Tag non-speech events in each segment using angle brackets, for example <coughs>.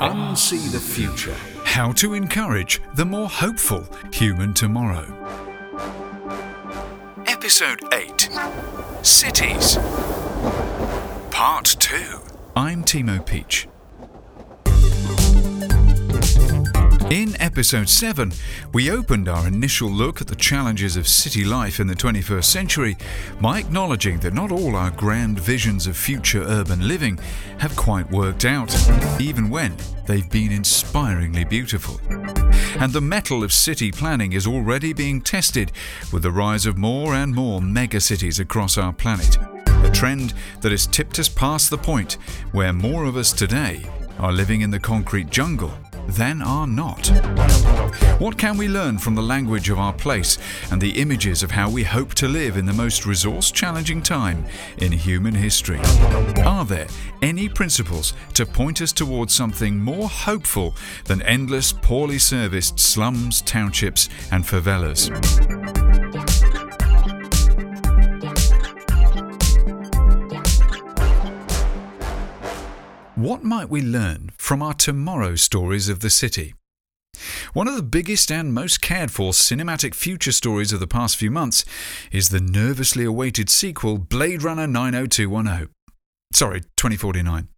Unsee the future. How to encourage the more hopeful human tomorrow. Episode 8 Cities. Part 2. I'm Timo Peach. In episode 7, we opened our initial look at the challenges of city life in the 21st century by acknowledging that not all our grand visions of future urban living have quite worked out, even when they've been inspiringly beautiful. And the mettle of city planning is already being tested with the rise of more and more megacities across our planet. A trend that has tipped us past the point where more of us today are living in the concrete jungle than are not. What can we learn from the language of our place and the images of how we hope to live in the most resource challenging time in human history? Are there any principles to point us towards something more hopeful than endless, poorly serviced slums, townships, and favelas? What might we learn from our tomorrow stories of the city? One of the biggest and most cared for cinematic future stories of the past few months is the nervously awaited sequel Blade Runner 90210. Sorry, 2049.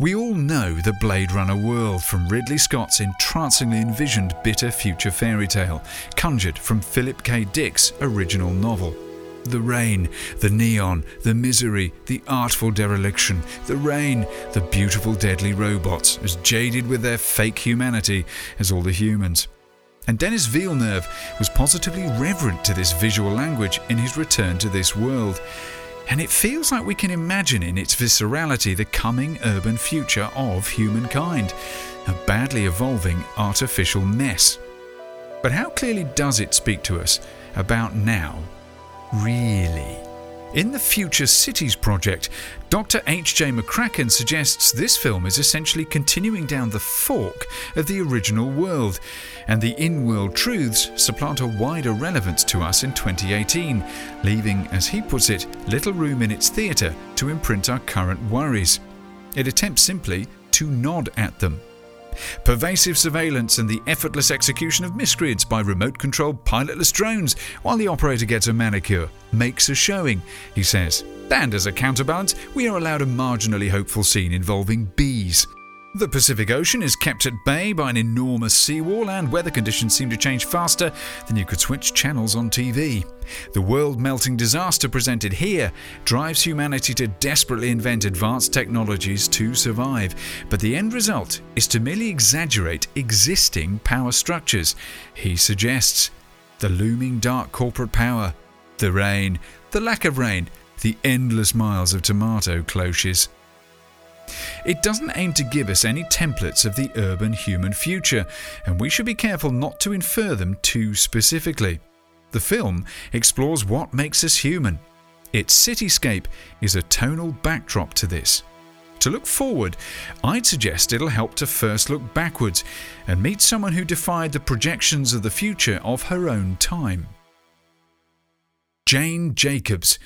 We all know the Blade Runner world from Ridley Scott's entrancingly envisioned bitter future fairy tale, conjured from Philip K. Dick's original novel. The rain, the neon, the misery, the artful dereliction, the rain, the beautiful deadly robots, as jaded with their fake humanity as all the humans. And Denis Villeneuve was positively reverent to this visual language in his return to this world. And it feels like we can imagine in its viscerality the coming urban future of humankind, a badly evolving artificial mess. But how clearly does it speak to us about now Really? In the Future Cities project, Dr. H.J. McCracken suggests this film is essentially continuing down the fork of the original world, and the in world truths supplant a wider relevance to us in 2018, leaving, as he puts it, little room in its theatre to imprint our current worries. It attempts simply to nod at them. Pervasive surveillance and the effortless execution of miscreants by remote controlled pilotless drones while the operator gets a manicure makes a showing, he says. And as a counterbalance, we are allowed a marginally hopeful scene involving bees. The Pacific Ocean is kept at bay by an enormous seawall, and weather conditions seem to change faster than you could switch channels on TV. The world melting disaster presented here drives humanity to desperately invent advanced technologies to survive, but the end result is to merely exaggerate existing power structures. He suggests the looming dark corporate power, the rain, the lack of rain, the endless miles of tomato cloches. It doesn't aim to give us any templates of the urban human future, and we should be careful not to infer them too specifically. The film explores what makes us human. Its cityscape is a tonal backdrop to this. To look forward, I'd suggest it'll help to first look backwards and meet someone who defied the projections of the future of her own time. Jane Jacobs.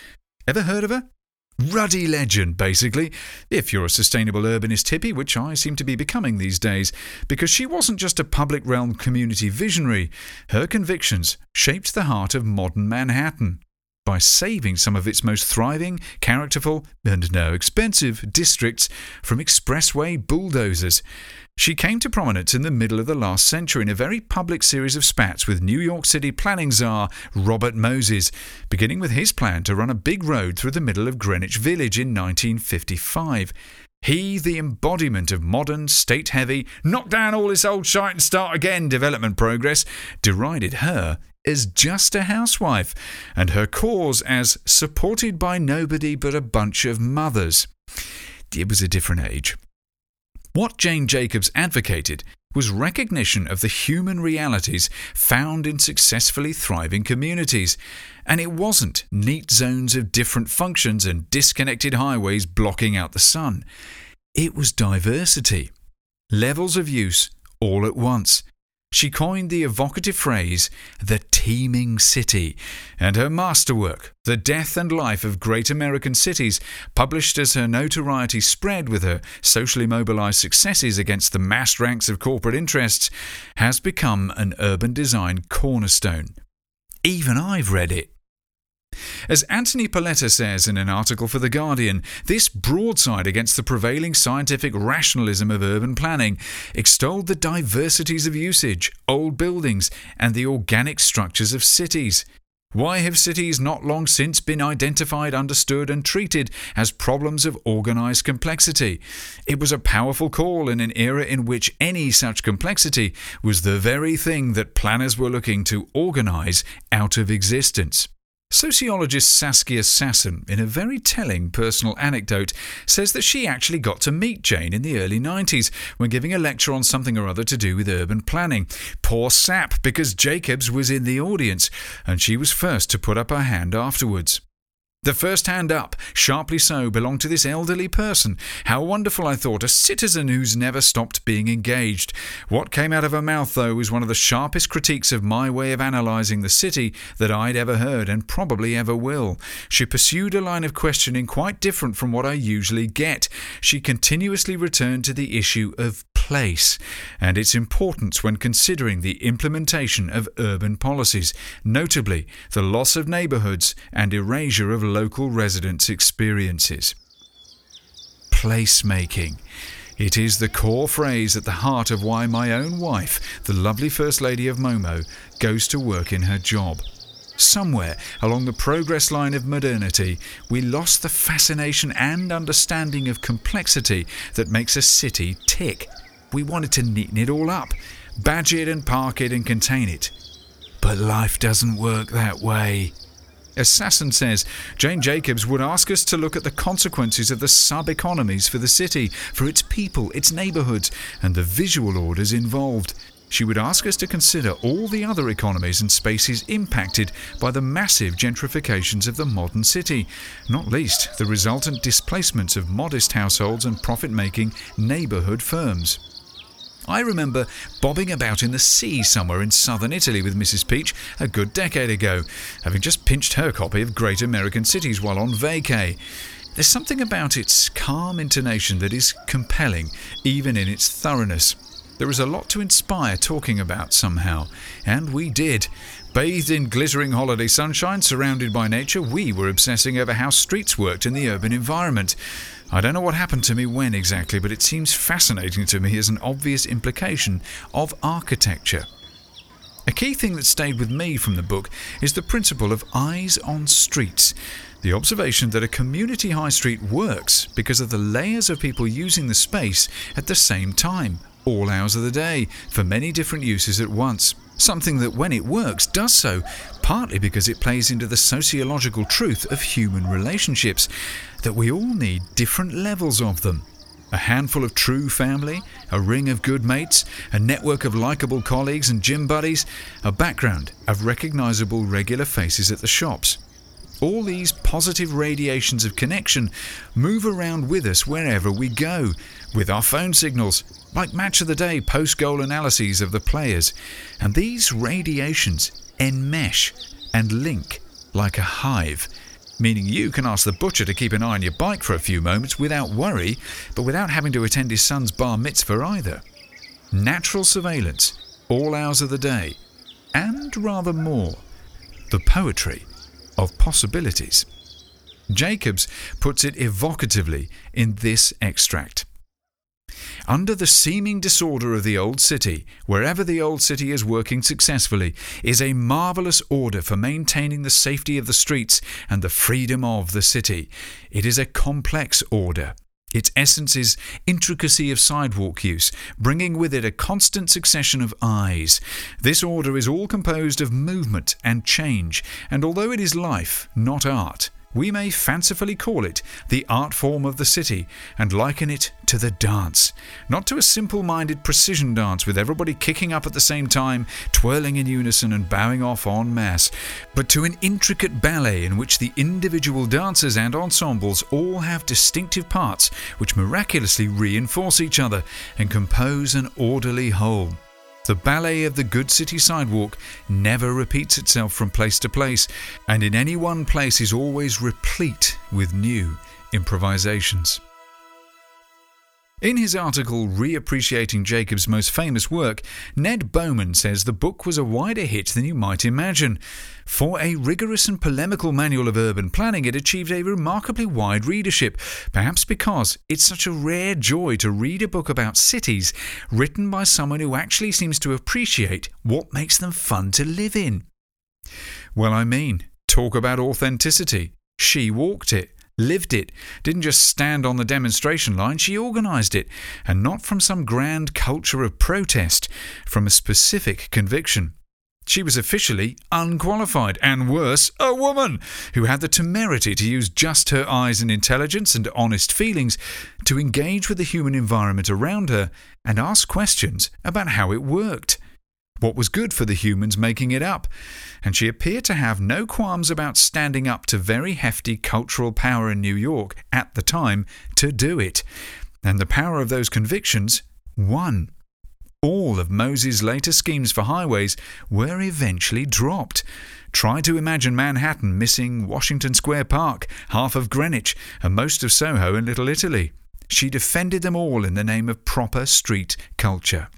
Ever heard of her? Ruddy legend, basically, if you're a sustainable urbanist hippie, which I seem to be becoming these days, because she wasn't just a public realm community visionary. Her convictions shaped the heart of modern Manhattan by saving some of its most thriving, characterful, and now expensive districts from expressway bulldozers. She came to prominence in the middle of the last century in a very public series of spats with New York City planning czar Robert Moses, beginning with his plan to run a big road through the middle of Greenwich Village in 1955. He, the embodiment of modern, state heavy, knock down all this old shite and start again development progress, derided her as just a housewife, and her cause as supported by nobody but a bunch of mothers. It was a different age. What Jane Jacobs advocated was recognition of the human realities found in successfully thriving communities. And it wasn't neat zones of different functions and disconnected highways blocking out the sun. It was diversity. Levels of use all at once. She coined the evocative phrase, the teeming city, and her masterwork, The Death and Life of Great American Cities, published as her notoriety spread with her socially mobilized successes against the massed ranks of corporate interests, has become an urban design cornerstone. Even I've read it. As Anthony Paletta says in an article for The Guardian, this broadside against the prevailing scientific rationalism of urban planning extolled the diversities of usage, old buildings, and the organic structures of cities. Why have cities not long since been identified, understood, and treated as problems of organised complexity? It was a powerful call in an era in which any such complexity was the very thing that planners were looking to organise out of existence. Sociologist Saskia Sassen, in a very telling personal anecdote, says that she actually got to meet Jane in the early 90s when giving a lecture on something or other to do with urban planning. Poor sap, because Jacobs was in the audience, and she was first to put up her hand afterwards. The first hand up, sharply so, belonged to this elderly person. How wonderful, I thought, a citizen who's never stopped being engaged. What came out of her mouth, though, was one of the sharpest critiques of my way of analysing the city that I'd ever heard and probably ever will. She pursued a line of questioning quite different from what I usually get. She continuously returned to the issue of place and its importance when considering the implementation of urban policies, notably the loss of neighbourhoods and erasure of local residents' experiences. Placemaking. It is the core phrase at the heart of why my own wife, the lovely First Lady of Momo, goes to work in her job. Somewhere along the progress line of modernity, we lost the fascination and understanding of complexity that makes a city tick. We wanted to neaten it all up, badge it and park it and contain it. But life doesn't work that way. As Sassen says, Jane Jacobs would ask us to look at the consequences of the sub economies for the city, for its people, its neighbourhoods, and the visual orders involved. She would ask us to consider all the other economies and spaces impacted by the massive gentrifications of the modern city, not least the resultant displacements of modest households and profit making neighbourhood firms. I remember bobbing about in the sea somewhere in southern Italy with Mrs. Peach a good decade ago, having just pinched her copy of Great American Cities while on vacay. There's something about its calm intonation that is compelling, even in its thoroughness. There is a lot to inspire talking about somehow, and we did. Bathed in glittering holiday sunshine, surrounded by nature, we were obsessing over how streets worked in the urban environment. I don't know what happened to me when exactly, but it seems fascinating to me as an obvious implication of architecture. A key thing that stayed with me from the book is the principle of eyes on streets. The observation that a community high street works because of the layers of people using the space at the same time, all hours of the day, for many different uses at once. Something that, when it works, does so partly because it plays into the sociological truth of human relationships that we all need different levels of them. A handful of true family, a ring of good mates, a network of likable colleagues and gym buddies, a background of recognizable regular faces at the shops. All these positive radiations of connection move around with us wherever we go, with our phone signals, like match of the day post goal analyses of the players. And these radiations enmesh and link like a hive, meaning you can ask the butcher to keep an eye on your bike for a few moments without worry, but without having to attend his son's bar mitzvah either. Natural surveillance, all hours of the day, and rather more. The poetry of possibilities. Jacobs puts it evocatively in this extract. Under the seeming disorder of the old city, wherever the old city is working successfully, is a marvellous order for maintaining the safety of the streets and the freedom of the city. It is a complex order. Its essence is intricacy of sidewalk use, bringing with it a constant succession of eyes. This order is all composed of movement and change, and although it is life, not art, we may fancifully call it the art form of the city and liken it to the dance. Not to a simple minded precision dance with everybody kicking up at the same time, twirling in unison and bowing off en masse, but to an intricate ballet in which the individual dancers and ensembles all have distinctive parts which miraculously reinforce each other and compose an orderly whole. The ballet of the good city sidewalk never repeats itself from place to place, and in any one place is always replete with new improvisations. In his article Reappreciating Jacob's Most Famous Work, Ned Bowman says the book was a wider hit than you might imagine. For a rigorous and polemical manual of urban planning, it achieved a remarkably wide readership, perhaps because it's such a rare joy to read a book about cities written by someone who actually seems to appreciate what makes them fun to live in. Well, I mean, talk about authenticity. She walked it lived it, didn't just stand on the demonstration line, she organised it, and not from some grand culture of protest, from a specific conviction. She was officially unqualified, and worse, a woman, who had the temerity to use just her eyes and intelligence and honest feelings to engage with the human environment around her and ask questions about how it worked what was good for the humans making it up, and she appeared to have no qualms about standing up to very hefty cultural power in New York at the time to do it. And the power of those convictions won. All of Moses' later schemes for highways were eventually dropped. Try to imagine Manhattan missing Washington Square Park, half of Greenwich, and most of Soho in Little Italy. She defended them all in the name of proper street culture.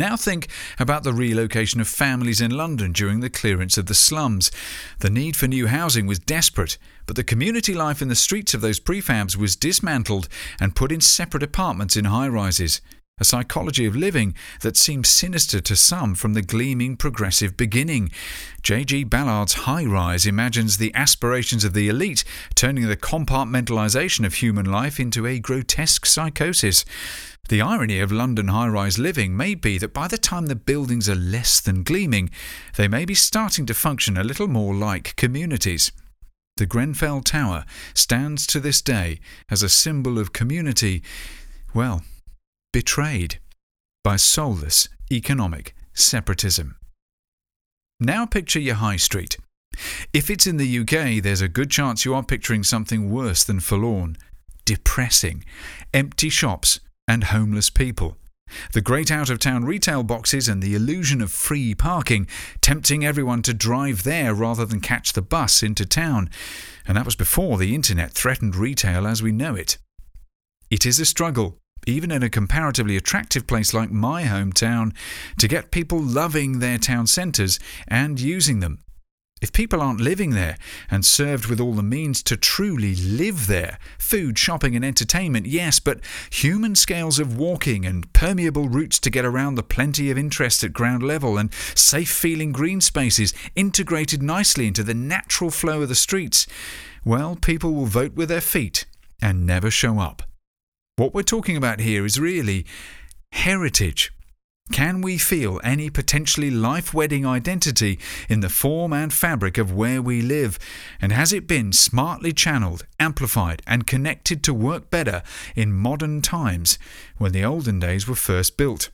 Now think about the relocation of families in London during the clearance of the slums. The need for new housing was desperate, but the community life in the streets of those prefabs was dismantled and put in separate apartments in high rises. A psychology of living that seems sinister to some from the gleaming progressive beginning. J.G. Ballard's High Rise imagines the aspirations of the elite turning the compartmentalization of human life into a grotesque psychosis. The irony of London high rise living may be that by the time the buildings are less than gleaming, they may be starting to function a little more like communities. The Grenfell Tower stands to this day as a symbol of community, well, betrayed by soulless economic separatism. Now picture your high street. If it's in the UK, there's a good chance you are picturing something worse than forlorn, depressing. Empty shops, and homeless people. The great out of town retail boxes and the illusion of free parking, tempting everyone to drive there rather than catch the bus into town. And that was before the internet threatened retail as we know it. It is a struggle, even in a comparatively attractive place like my hometown, to get people loving their town centres and using them. If people aren't living there and served with all the means to truly live there, food, shopping, and entertainment, yes, but human scales of walking and permeable routes to get around the plenty of interest at ground level and safe feeling green spaces integrated nicely into the natural flow of the streets, well, people will vote with their feet and never show up. What we're talking about here is really heritage can we feel any potentially life wedding identity in the form and fabric of where we live? And has it been smartly channeled, amplified, and connected to work better in modern times when the olden days were first built?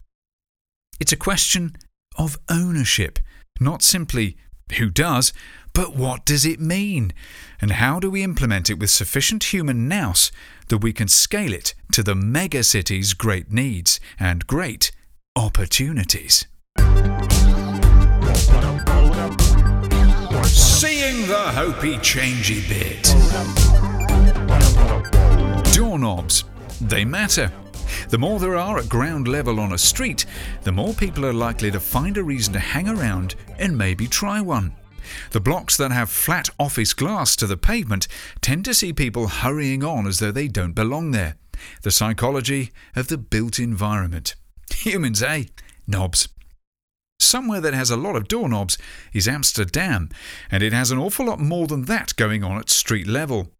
It's a question of ownership, not simply who does, but what does it mean? And how do we implement it with sufficient human nous that we can scale it to the mega city's great needs and great opportunities. Seeing the Hopey Changey bit. Doorknobs. They matter. The more there are at ground level on a street, the more people are likely to find a reason to hang around and maybe try one. The blocks that have flat office glass to the pavement tend to see people hurrying on as though they don't belong there. The psychology of the built environment. Humans, eh? Knobs. Somewhere that has a lot of doorknobs is Amsterdam, and it has an awful lot more than that going on at street level.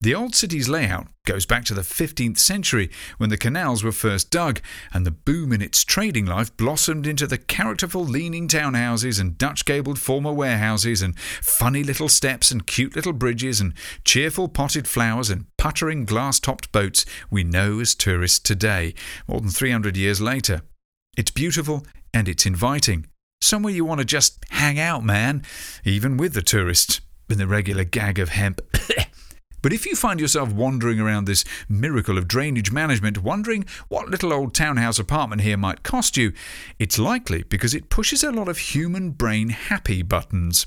The old city's layout goes back to the 15th century when the canals were first dug, and the boom in its trading life blossomed into the characterful leaning townhouses and Dutch gabled former warehouses and funny little steps and cute little bridges and cheerful potted flowers and puttering glass topped boats we know as tourists today, more than 300 years later. It's beautiful and it's inviting. Somewhere you want to just hang out, man, even with the tourists, in the regular gag of hemp. <coughs> But if you find yourself wandering around this miracle of drainage management, wondering what little old townhouse apartment here might cost you, it's likely because it pushes a lot of human brain happy buttons.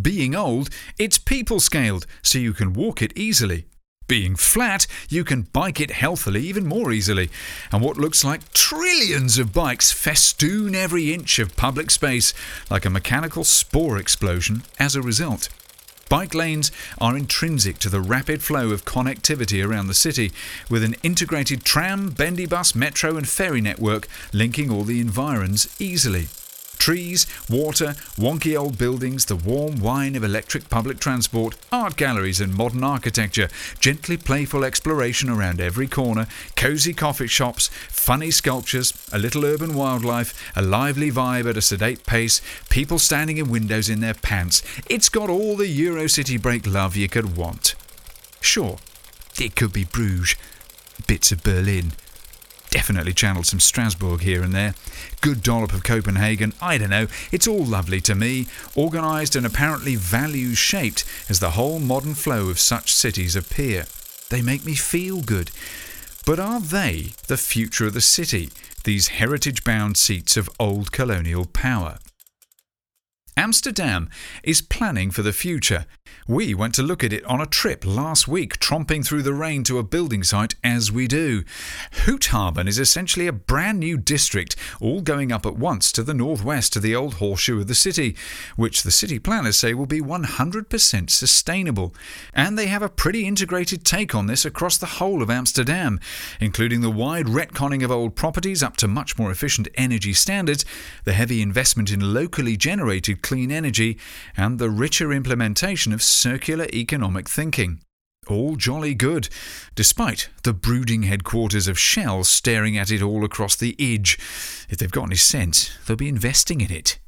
Being old, it's people scaled, so you can walk it easily. Being flat, you can bike it healthily even more easily. And what looks like trillions of bikes festoon every inch of public space like a mechanical spore explosion as a result. Bike lanes are intrinsic to the rapid flow of connectivity around the city, with an integrated tram, bendy bus, metro, and ferry network linking all the environs easily. Trees, water, wonky old buildings, the warm whine of electric public transport, art galleries and modern architecture, gently playful exploration around every corner, cosy coffee shops, funny sculptures, a little urban wildlife, a lively vibe at a sedate pace, people standing in windows in their pants. It's got all the Eurocity break love you could want. Sure, it could be Bruges, bits of Berlin, definitely channeled some Strasbourg here and there. Good dollop of Copenhagen, I don't know, it's all lovely to me, organised and apparently values shaped as the whole modern flow of such cities appear. They make me feel good. But are they the future of the city, these heritage bound seats of old colonial power? Amsterdam is planning for the future. We went to look at it on a trip last week, tromping through the rain to a building site as we do. Houthaven is essentially a brand new district, all going up at once to the northwest of the old horseshoe of the city, which the city planners say will be 100% sustainable. And they have a pretty integrated take on this across the whole of Amsterdam, including the wide retconning of old properties up to much more efficient energy standards, the heavy investment in locally generated clean energy, and the richer implementation of circular economic thinking. All jolly good, despite the brooding headquarters of Shell staring at it all across the edge. If they've got any sense, they'll be investing in it.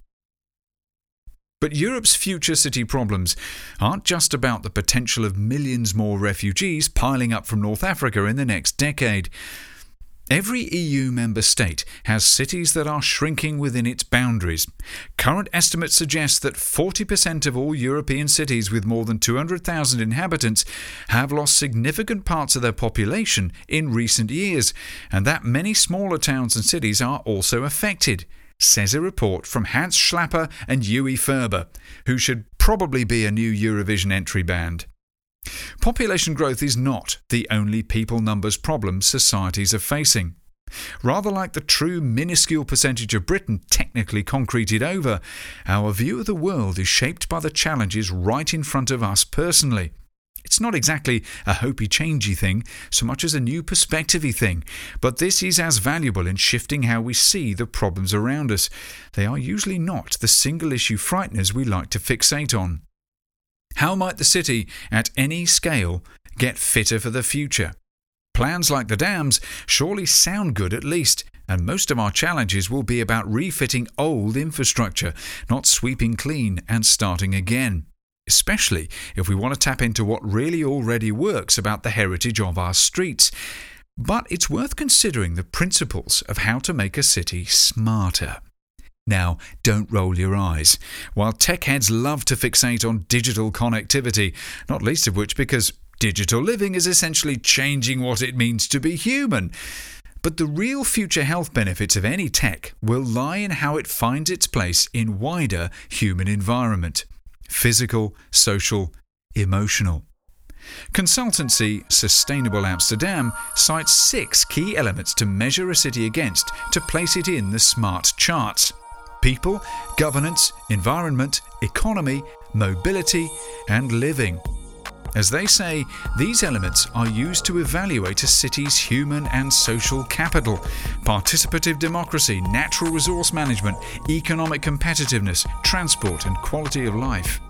But Europe's future city problems aren't just about the potential of millions more refugees piling up from North Africa in the next decade. Every EU member state has cities that are shrinking within its boundaries. Current estimates suggest that 40% of all European cities with more than 200,000 inhabitants have lost significant parts of their population in recent years, and that many smaller towns and cities are also affected, says a report from Hans Schlappa and Uwe Ferber, who should probably be a new Eurovision entry band. Population growth is not the only people numbers problem societies are facing. Rather like the true minuscule percentage of Britain technically concreted over, our view of the world is shaped by the challenges right in front of us personally. It's not exactly a hopey changey thing so much as a new perspectivey thing, but this is as valuable in shifting how we see the problems around us. They are usually not the single issue frighteners we like to fixate on. How might the city, at any scale, get fitter for the future? Plans like the dams surely sound good at least, and most of our challenges will be about refitting old infrastructure, not sweeping clean and starting again. Especially if we want to tap into what really already works about the heritage of our streets. But it's worth considering the principles of how to make a city smarter. Now, don't roll your eyes. While tech heads love to fixate on digital connectivity, not least of which because digital living is essentially changing what it means to be human. But the real future health benefits of any tech will lie in how it finds its place in wider human environment physical, social, emotional. Consultancy Sustainable Amsterdam cites six key elements to measure a city against to place it in the smart charts people, governance, environment, economy, mobility, and living. As they say, these elements are used to evaluate a city's human and social capital, participative democracy, natural resource management, economic competitiveness, transport, and quality of life.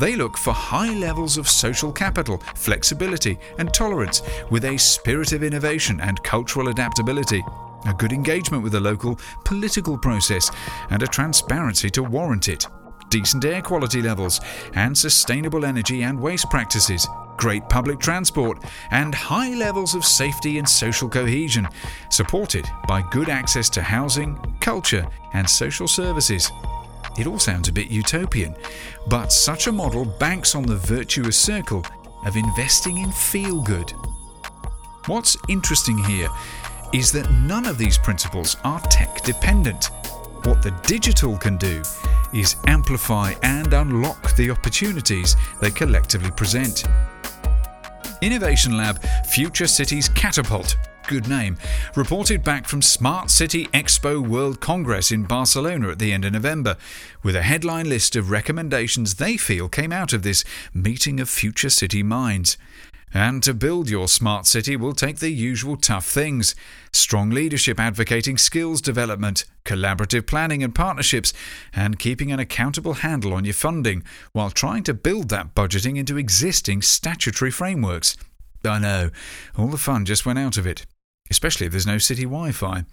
They look for high levels of social capital, flexibility, and tolerance, with a spirit of innovation and cultural adaptability a good engagement with the local political process, and a transparency to warrant it, decent air quality levels, and sustainable energy and waste practices, great public transport, and high levels of safety and social cohesion, supported by good access to housing, culture, and social services. It all sounds a bit utopian, but such a model banks on the virtuous circle of investing in feel good. What's interesting here is that none of these principles are tech dependent. What the digital can do is amplify and unlock the opportunities they collectively present. Innovation Lab Future Cities Catapult good name, reported back from Smart City Expo World Congress in Barcelona at the end of November, with a headline list of recommendations they feel came out of this meeting of future city minds. And to build your smart city will take the usual tough things strong leadership advocating skills development, collaborative planning and partnerships, and keeping an accountable handle on your funding while trying to build that budgeting into existing statutory frameworks. I know, all the fun just went out of it especially if there's no city Wi Fi.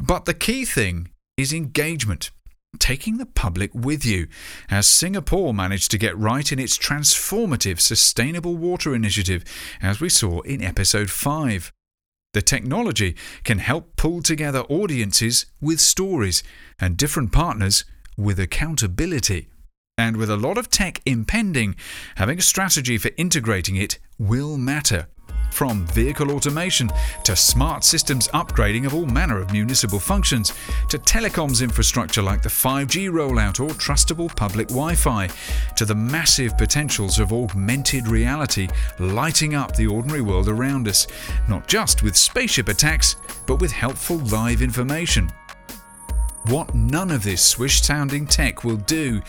But the key thing is engagement. Taking the public with you, as Singapore managed to get right in its transformative sustainable water initiative, as we saw in episode 5. The technology can help pull together audiences with stories and different partners with accountability. And with a lot of tech impending, having a strategy for integrating it will matter from vehicle automation to smart systems upgrading of all manner of municipal functions to telecoms infrastructure like the 5G rollout or trustable public Wi Fi to the massive potentials of augmented reality lighting up the ordinary world around us, not just with spaceship attacks, but with helpful live information. What none of this swish sounding tech will do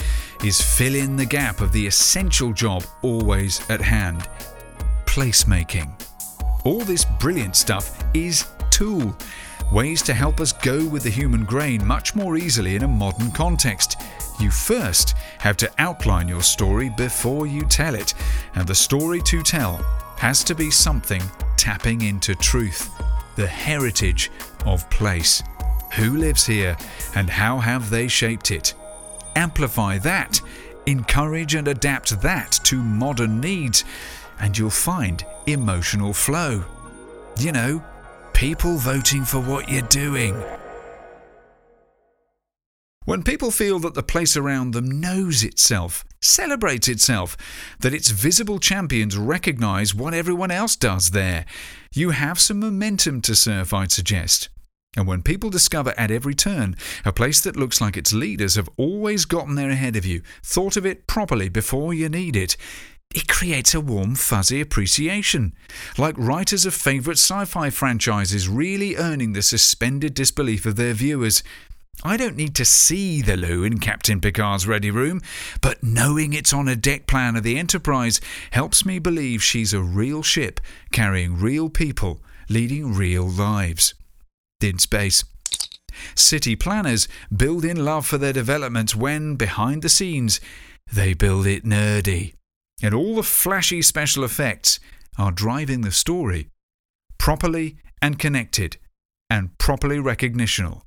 is fill in the gap of the essential job always at hand placemaking. All this brilliant stuff is tool, ways to help us go with the human grain much more easily in a modern context. You first have to outline your story before you tell it, and the story to tell has to be something tapping into truth, the heritage of place. Who lives here and how have they shaped it? Amplify that, encourage and adapt that to modern needs, and you'll find emotional flow. You know, people voting for what you're doing. When people feel that the place around them knows itself, celebrates itself, that its visible champions recognise what everyone else does there, you have some momentum to surf, I'd suggest. And when people discover at every turn a place that looks like its leaders have always gotten there ahead of you, thought of it properly before you need it, it creates a warm, fuzzy appreciation, like writers of favourite sci fi franchises really earning the suspended disbelief of their viewers. I don't need to see the loo in Captain Picard's ready room, but knowing it's on a deck plan of the Enterprise helps me believe she's a real ship carrying real people, leading real lives. In space. City planners build in love for their developments when, behind the scenes, they build it nerdy and all the flashy special effects are driving the story properly and connected and properly recognitional,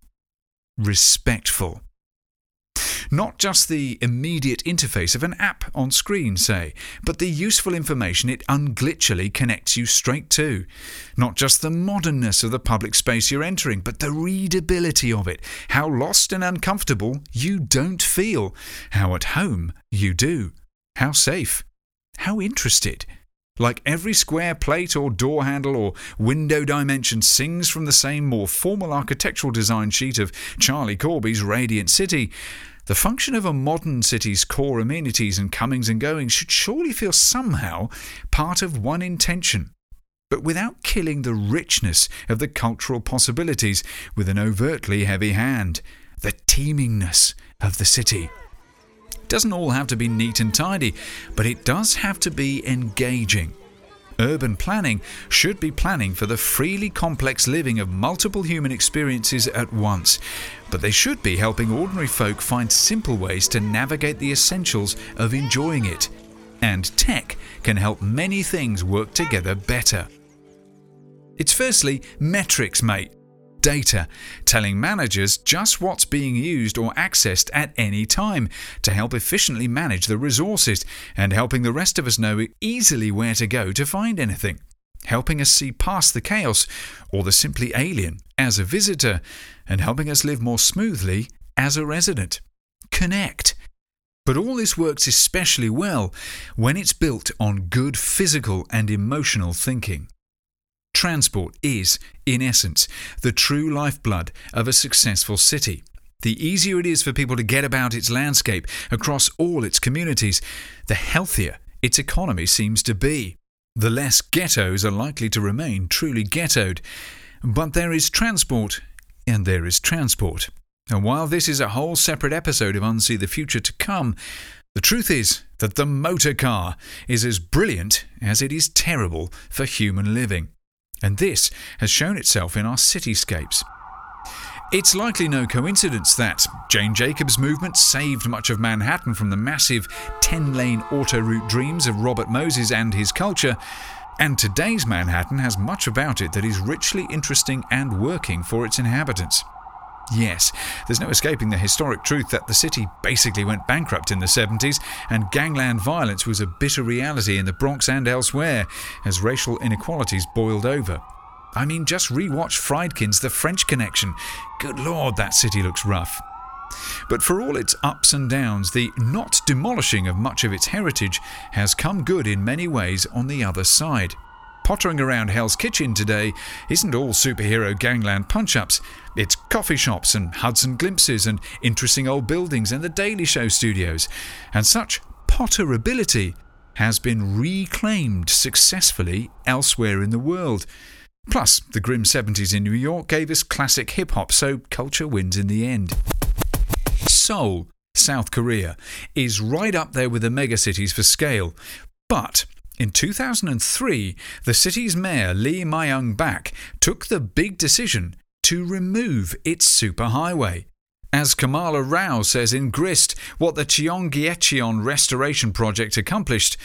respectful. Not just the immediate interface of an app on screen, say, but the useful information it unglitchily connects you straight to. Not just the modernness of the public space you're entering, but the readability of it. How lost and uncomfortable you don't feel. How at home you do. How safe how interested! Like every square plate or door handle or window dimension sings from the same more formal architectural design sheet of Charlie Corby's Radiant City, the function of a modern city's core amenities and comings and goings should surely feel somehow part of one intention, but without killing the richness of the cultural possibilities with an overtly heavy hand, the teemingness of the city doesn't all have to be neat and tidy, but it does have to be engaging. Urban planning should be planning for the freely complex living of multiple human experiences at once, but they should be helping ordinary folk find simple ways to navigate the essentials of enjoying it. And tech can help many things work together better. It's firstly metrics, mate data, telling managers just what's being used or accessed at any time to help efficiently manage the resources and helping the rest of us know easily where to go to find anything. Helping us see past the chaos or the simply alien as a visitor, and helping us live more smoothly as a resident. Connect. But all this works especially well when it's built on good physical and emotional thinking. Transport is, in essence, the true lifeblood of a successful city. The easier it is for people to get about its landscape across all its communities, the healthier its economy seems to be. The less ghettos are likely to remain truly ghettoed. But there is transport, and there is transport. And while this is a whole separate episode of Unsee the Future to come, the truth is that the motor car is as brilliant as it is terrible for human living. And this has shown itself in our cityscapes. It's likely no coincidence that Jane Jacobs' movement saved much of Manhattan from the massive 10 lane autoroute dreams of Robert Moses and his culture, and today's Manhattan has much about it that is richly interesting and working for its inhabitants. Yes, there's no escaping the historic truth that the city basically went bankrupt in the 70s, and gangland violence was a bitter reality in the Bronx and elsewhere as racial inequalities boiled over. I mean, just rewatch Friedkin's The French Connection. Good lord, that city looks rough. But for all its ups and downs, the not demolishing of much of its heritage has come good in many ways on the other side. Pottering around Hell's Kitchen today isn't all superhero gangland punch ups. It's coffee shops and Hudson glimpses and interesting old buildings and the Daily Show studios. And such potterability has been reclaimed successfully elsewhere in the world. Plus, the grim 70s in New York gave us classic hip hop, so culture wins in the end. Seoul, South Korea, is right up there with the megacities for scale, but in 2003, the city's mayor Lee Myung Bak took the big decision to remove its superhighway. As Kamala Rao says in Grist, what the Cheonggyecheon restoration project accomplished,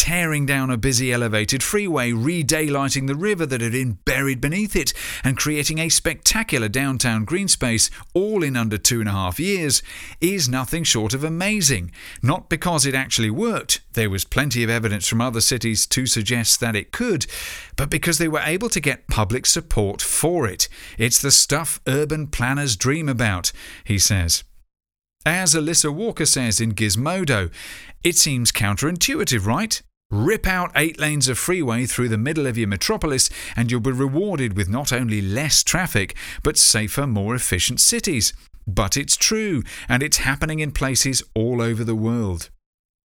tearing down a busy elevated freeway, re-daylighting the river that had been buried beneath it, and creating a spectacular downtown green space, all in under two and a half years, is nothing short of amazing. Not because it actually worked, there was plenty of evidence from other cities to suggest that it could, but because they were able to get public support for it. It's the stuff urban planners dream about, he says. As Alissa Walker says in Gizmodo, it seems counterintuitive, right? Rip out eight lanes of freeway through the middle of your metropolis, and you'll be rewarded with not only less traffic, but safer, more efficient cities. But it's true, and it's happening in places all over the world.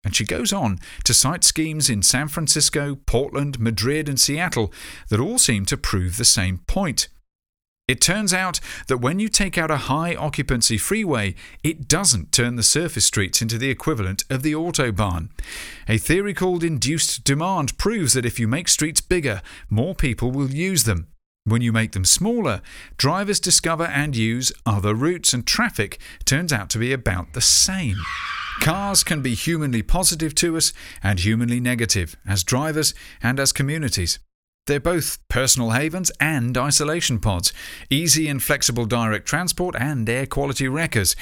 And she goes on to cite schemes in San Francisco, Portland, Madrid, and Seattle that all seem to prove the same point. It turns out that when you take out a high occupancy freeway, it doesn't turn the surface streets into the equivalent of the Autobahn. A theory called induced demand proves that if you make streets bigger, more people will use them. When you make them smaller, drivers discover and use other routes, and traffic turns out to be about the same. Cars can be humanly positive to us and humanly negative, as drivers and as communities. They're both personal havens and isolation pods, easy and flexible direct transport and air quality wreckers.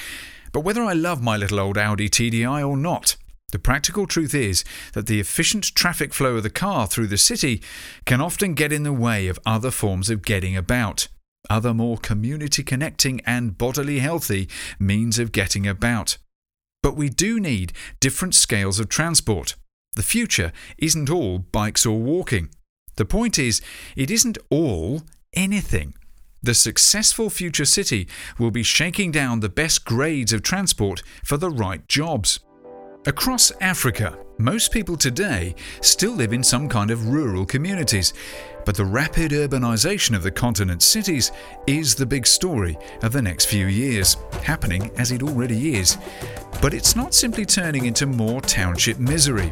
But whether I love my little old Audi TDI or not, the practical truth is that the efficient traffic flow of the car through the city can often get in the way of other forms of getting about, other more community connecting and bodily healthy means of getting about. But we do need different scales of transport. The future isn't all bikes or walking. The point is, it isn't all anything. The successful future city will be shaking down the best grades of transport for the right jobs. Across Africa, most people today still live in some kind of rural communities, but the rapid urbanization of the continent's cities is the big story of the next few years, happening as it already is. But it's not simply turning into more township misery.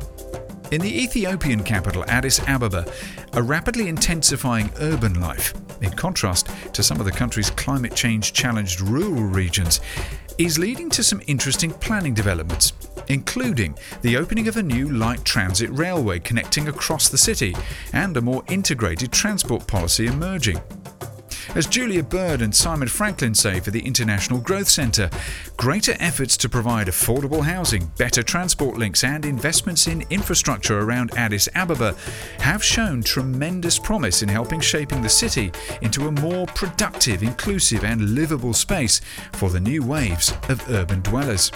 In the Ethiopian capital, Addis Ababa, a rapidly intensifying urban life, in contrast to some of the country's climate change challenged rural regions, is leading to some interesting planning developments, including the opening of a new light transit railway connecting across the city and a more integrated transport policy emerging. As Julia Bird and Simon Franklin say for the International Growth Centre, greater efforts to provide affordable housing, better transport links, and investments in infrastructure around Addis Ababa have shown tremendous promise in helping shaping the city into a more productive, inclusive, and livable space for the new waves of urban dwellers.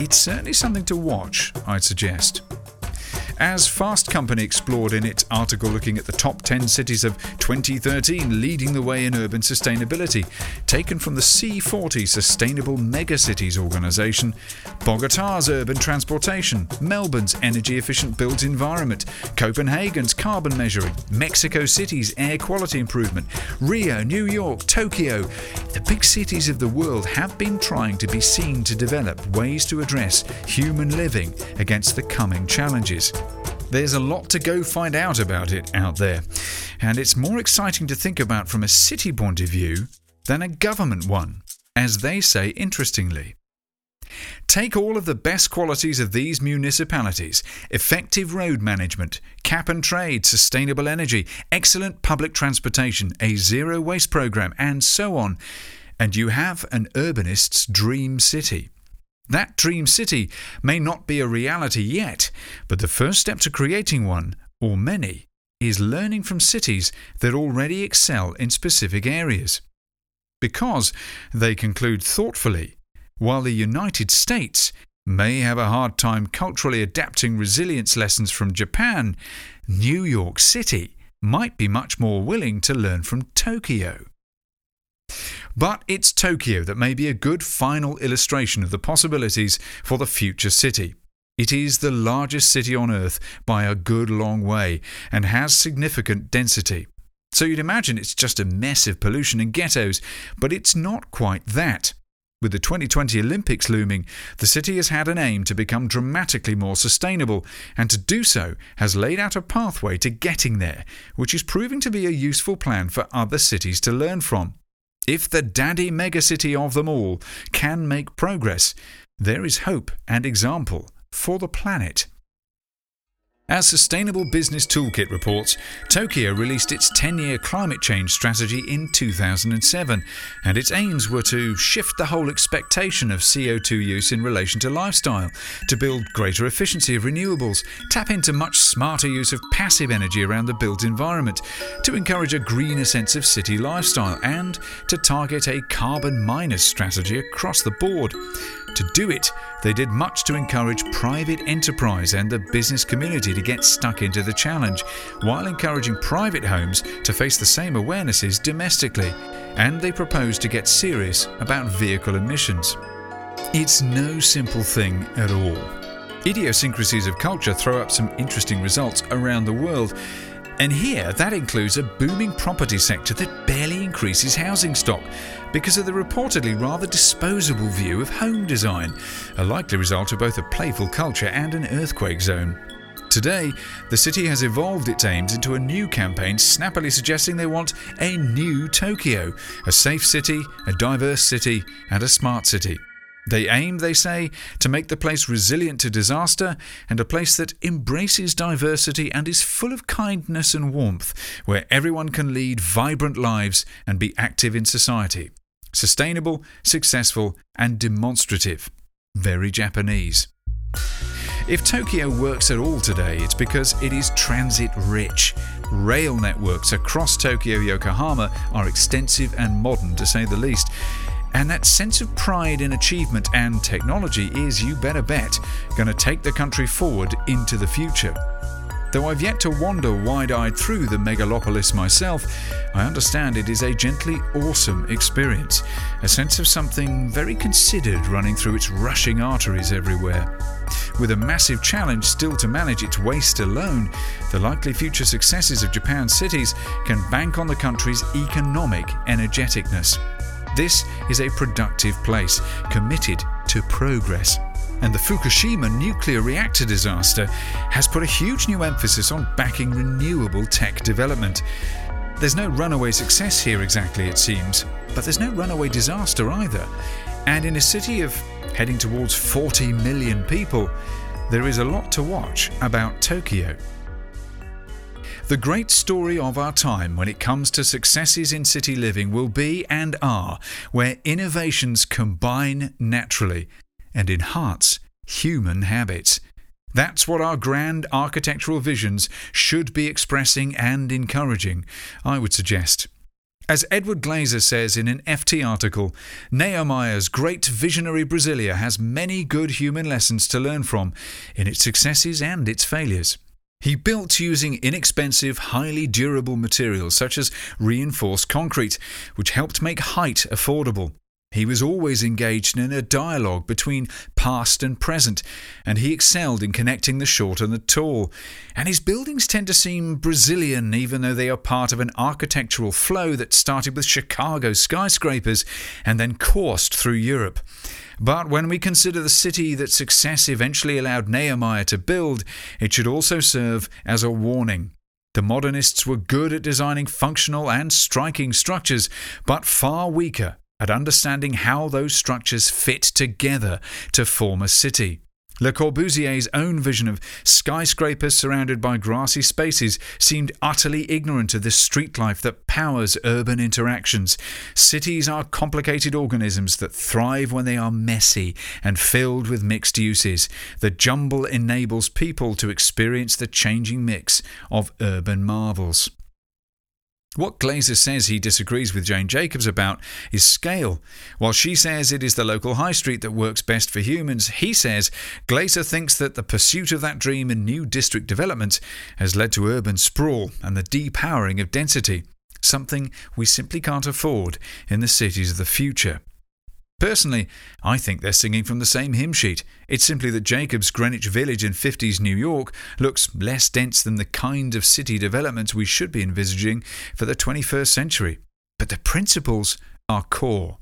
it's certainly something to watch, I'd suggest. As Fast Company explored in its article looking at the top 10 cities of 2013 leading the way in urban sustainability, taken from the C40 Sustainable Megacities organisation, Bogota's urban transportation, Melbourne's energy efficient built environment, Copenhagen's carbon measuring, Mexico City's air quality improvement, Rio, New York, Tokyo. The big cities of the world have been trying to be seen to develop ways to address human living against the coming challenges. There's a lot to go find out about it out there, and it's more exciting to think about from a city point of view than a government one, as they say interestingly. Take all of the best qualities of these municipalities effective road management, cap and trade, sustainable energy, excellent public transportation, a zero waste program, and so on, and you have an urbanist's dream city. That dream city may not be a reality yet, but the first step to creating one, or many, is learning from cities that already excel in specific areas. Because, they conclude thoughtfully, while the United States may have a hard time culturally adapting resilience lessons from Japan, New York City might be much more willing to learn from Tokyo. But it's Tokyo that may be a good final illustration of the possibilities for the future city. It is the largest city on Earth by a good long way and has significant density. So you'd imagine it's just a mess of pollution and ghettos, but it's not quite that. With the 2020 Olympics looming, the city has had an aim to become dramatically more sustainable, and to do so has laid out a pathway to getting there, which is proving to be a useful plan for other cities to learn from. If the daddy megacity of them all can make progress, there is hope and example for the planet. As Sustainable Business Toolkit reports, Tokyo released its 10 year climate change strategy in 2007, and its aims were to shift the whole expectation of CO2 use in relation to lifestyle, to build greater efficiency of renewables, tap into much smarter use of passive energy around the built environment, to encourage a greener sense of city lifestyle, and to target a carbon minus strategy across the board. To do it, they did much to encourage private enterprise and the business community to get stuck into the challenge, while encouraging private homes to face the same awarenesses domestically, and they proposed to get serious about vehicle emissions. It's no simple thing at all. Idiosyncrasies of culture throw up some interesting results around the world, and here, that includes a booming property sector that barely increases housing stock because of the reportedly rather disposable view of home design, a likely result of both a playful culture and an earthquake zone. Today, the city has evolved its aims into a new campaign, snappily suggesting they want a new Tokyo, a safe city, a diverse city, and a smart city. They aim, they say, to make the place resilient to disaster and a place that embraces diversity and is full of kindness and warmth, where everyone can lead vibrant lives and be active in society. Sustainable, successful, and demonstrative. Very Japanese. If Tokyo works at all today, it's because it is transit rich. Rail networks across Tokyo Yokohama are extensive and modern to say the least. And that sense of pride in achievement and technology is, you better bet, going to take the country forward into the future. Though I've yet to wander wide eyed through the megalopolis myself, I understand it is a gently awesome experience, a sense of something very considered running through its rushing arteries everywhere. With a massive challenge still to manage its waste alone, the likely future successes of Japan's cities can bank on the country's economic energeticness. This is a productive place, committed to progress. And the Fukushima nuclear reactor disaster has put a huge new emphasis on backing renewable tech development. There's no runaway success here exactly, it seems, but there's no runaway disaster either. And in a city of heading towards 40 million people, there is a lot to watch about Tokyo. The great story of our time when it comes to successes in city living will be and are where innovations combine naturally and enhance human habits. That's what our grand architectural visions should be expressing and encouraging, I would suggest. As Edward Glaeser says in an FT article, Niemeyer's great visionary Brasilia has many good human lessons to learn from in its successes and its failures. He built using inexpensive, highly durable materials such as reinforced concrete, which helped make height affordable. He was always engaged in a dialogue between past and present, and he excelled in connecting the short and the tall. And his buildings tend to seem Brazilian, even though they are part of an architectural flow that started with Chicago skyscrapers and then coursed through Europe. But when we consider the city that success eventually allowed Niemeyer to build, it should also serve as a warning. The modernists were good at designing functional and striking structures, but far weaker at understanding how those structures fit together to form a city. Le Corbusier's own vision of skyscrapers surrounded by grassy spaces seemed utterly ignorant of the street life that powers urban interactions. Cities are complicated organisms that thrive when they are messy and filled with mixed uses. The jumble enables people to experience the changing mix of urban marvels. What Glaeser says he disagrees with Jane Jacobs about is scale. While she says it is the local high street that works best for humans, he says Glaeser thinks that the pursuit of that dream in new district development has led to urban sprawl and the depowering of density, something we simply can't afford in the cities of the future. Personally, I think they're singing from the same hymn sheet. It's simply that Jacobs' Greenwich Village in 50s New York looks less dense than the kind of city developments we should be envisaging for the 21st century. But the principles are core.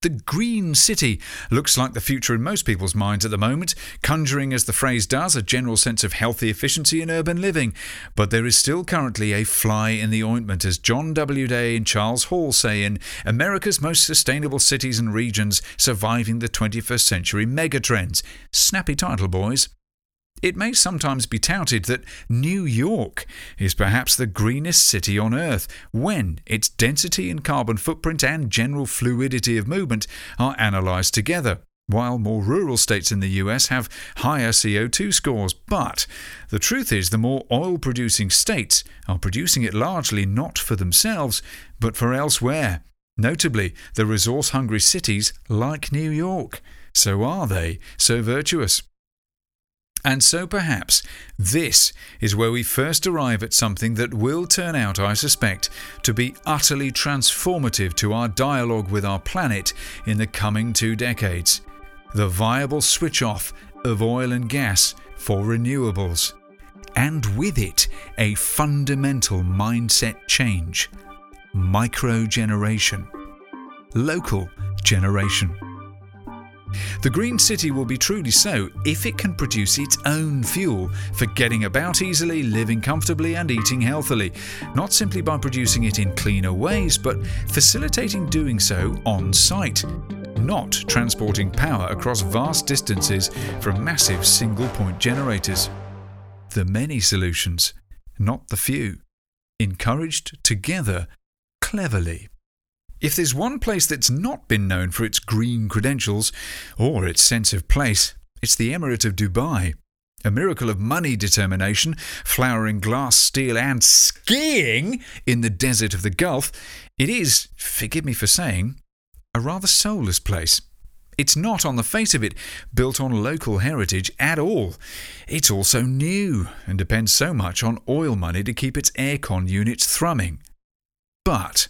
The Green City looks like the future in most people's minds at the moment, conjuring, as the phrase does, a general sense of healthy efficiency in urban living. But there is still currently a fly in the ointment, as John W. Day and Charles Hall say in America's Most Sustainable Cities and Regions Surviving the 21st Century Megatrends. Snappy title, boys. It may sometimes be touted that New York is perhaps the greenest city on Earth when its density and carbon footprint and general fluidity of movement are analysed together, while more rural states in the US have higher CO2 scores. But the truth is, the more oil producing states are producing it largely not for themselves, but for elsewhere, notably the resource hungry cities like New York. So are they so virtuous? And so perhaps this is where we first arrive at something that will turn out, I suspect, to be utterly transformative to our dialogue with our planet in the coming two decades the viable switch off of oil and gas for renewables. And with it, a fundamental mindset change micro generation, local generation. The Green City will be truly so if it can produce its own fuel for getting about easily, living comfortably, and eating healthily, not simply by producing it in cleaner ways, but facilitating doing so on site. Not transporting power across vast distances from massive single point generators. The many solutions, not the few, encouraged together cleverly. If there's one place that's not been known for its green credentials or its sense of place, it's the Emirate of Dubai. A miracle of money determination, flowering glass, steel, and skiing in the desert of the Gulf, it is, forgive me for saying, a rather soulless place. It's not, on the face of it, built on local heritage at all. It's also new and depends so much on oil money to keep its aircon units thrumming. But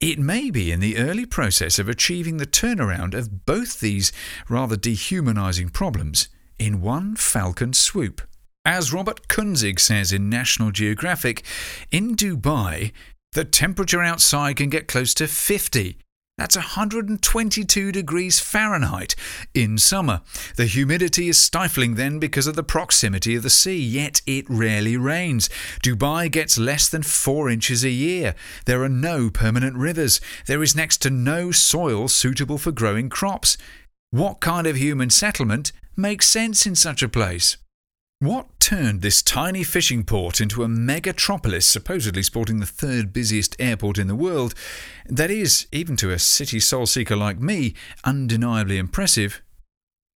it may be in the early process of achieving the turnaround of both these rather dehumanizing problems in one falcon swoop. As Robert Kunzig says in National Geographic, in Dubai, the temperature outside can get close to 50, that's 122 degrees Fahrenheit in summer. The humidity is stifling then because of the proximity of the sea, yet it rarely rains. Dubai gets less than 4 inches a year. There are no permanent rivers. There is next to no soil suitable for growing crops. What kind of human settlement makes sense in such a place? What turned this tiny fishing port into a megatropolis, supposedly sporting the third busiest airport in the world, that is, even to a city soul seeker like me, undeniably impressive?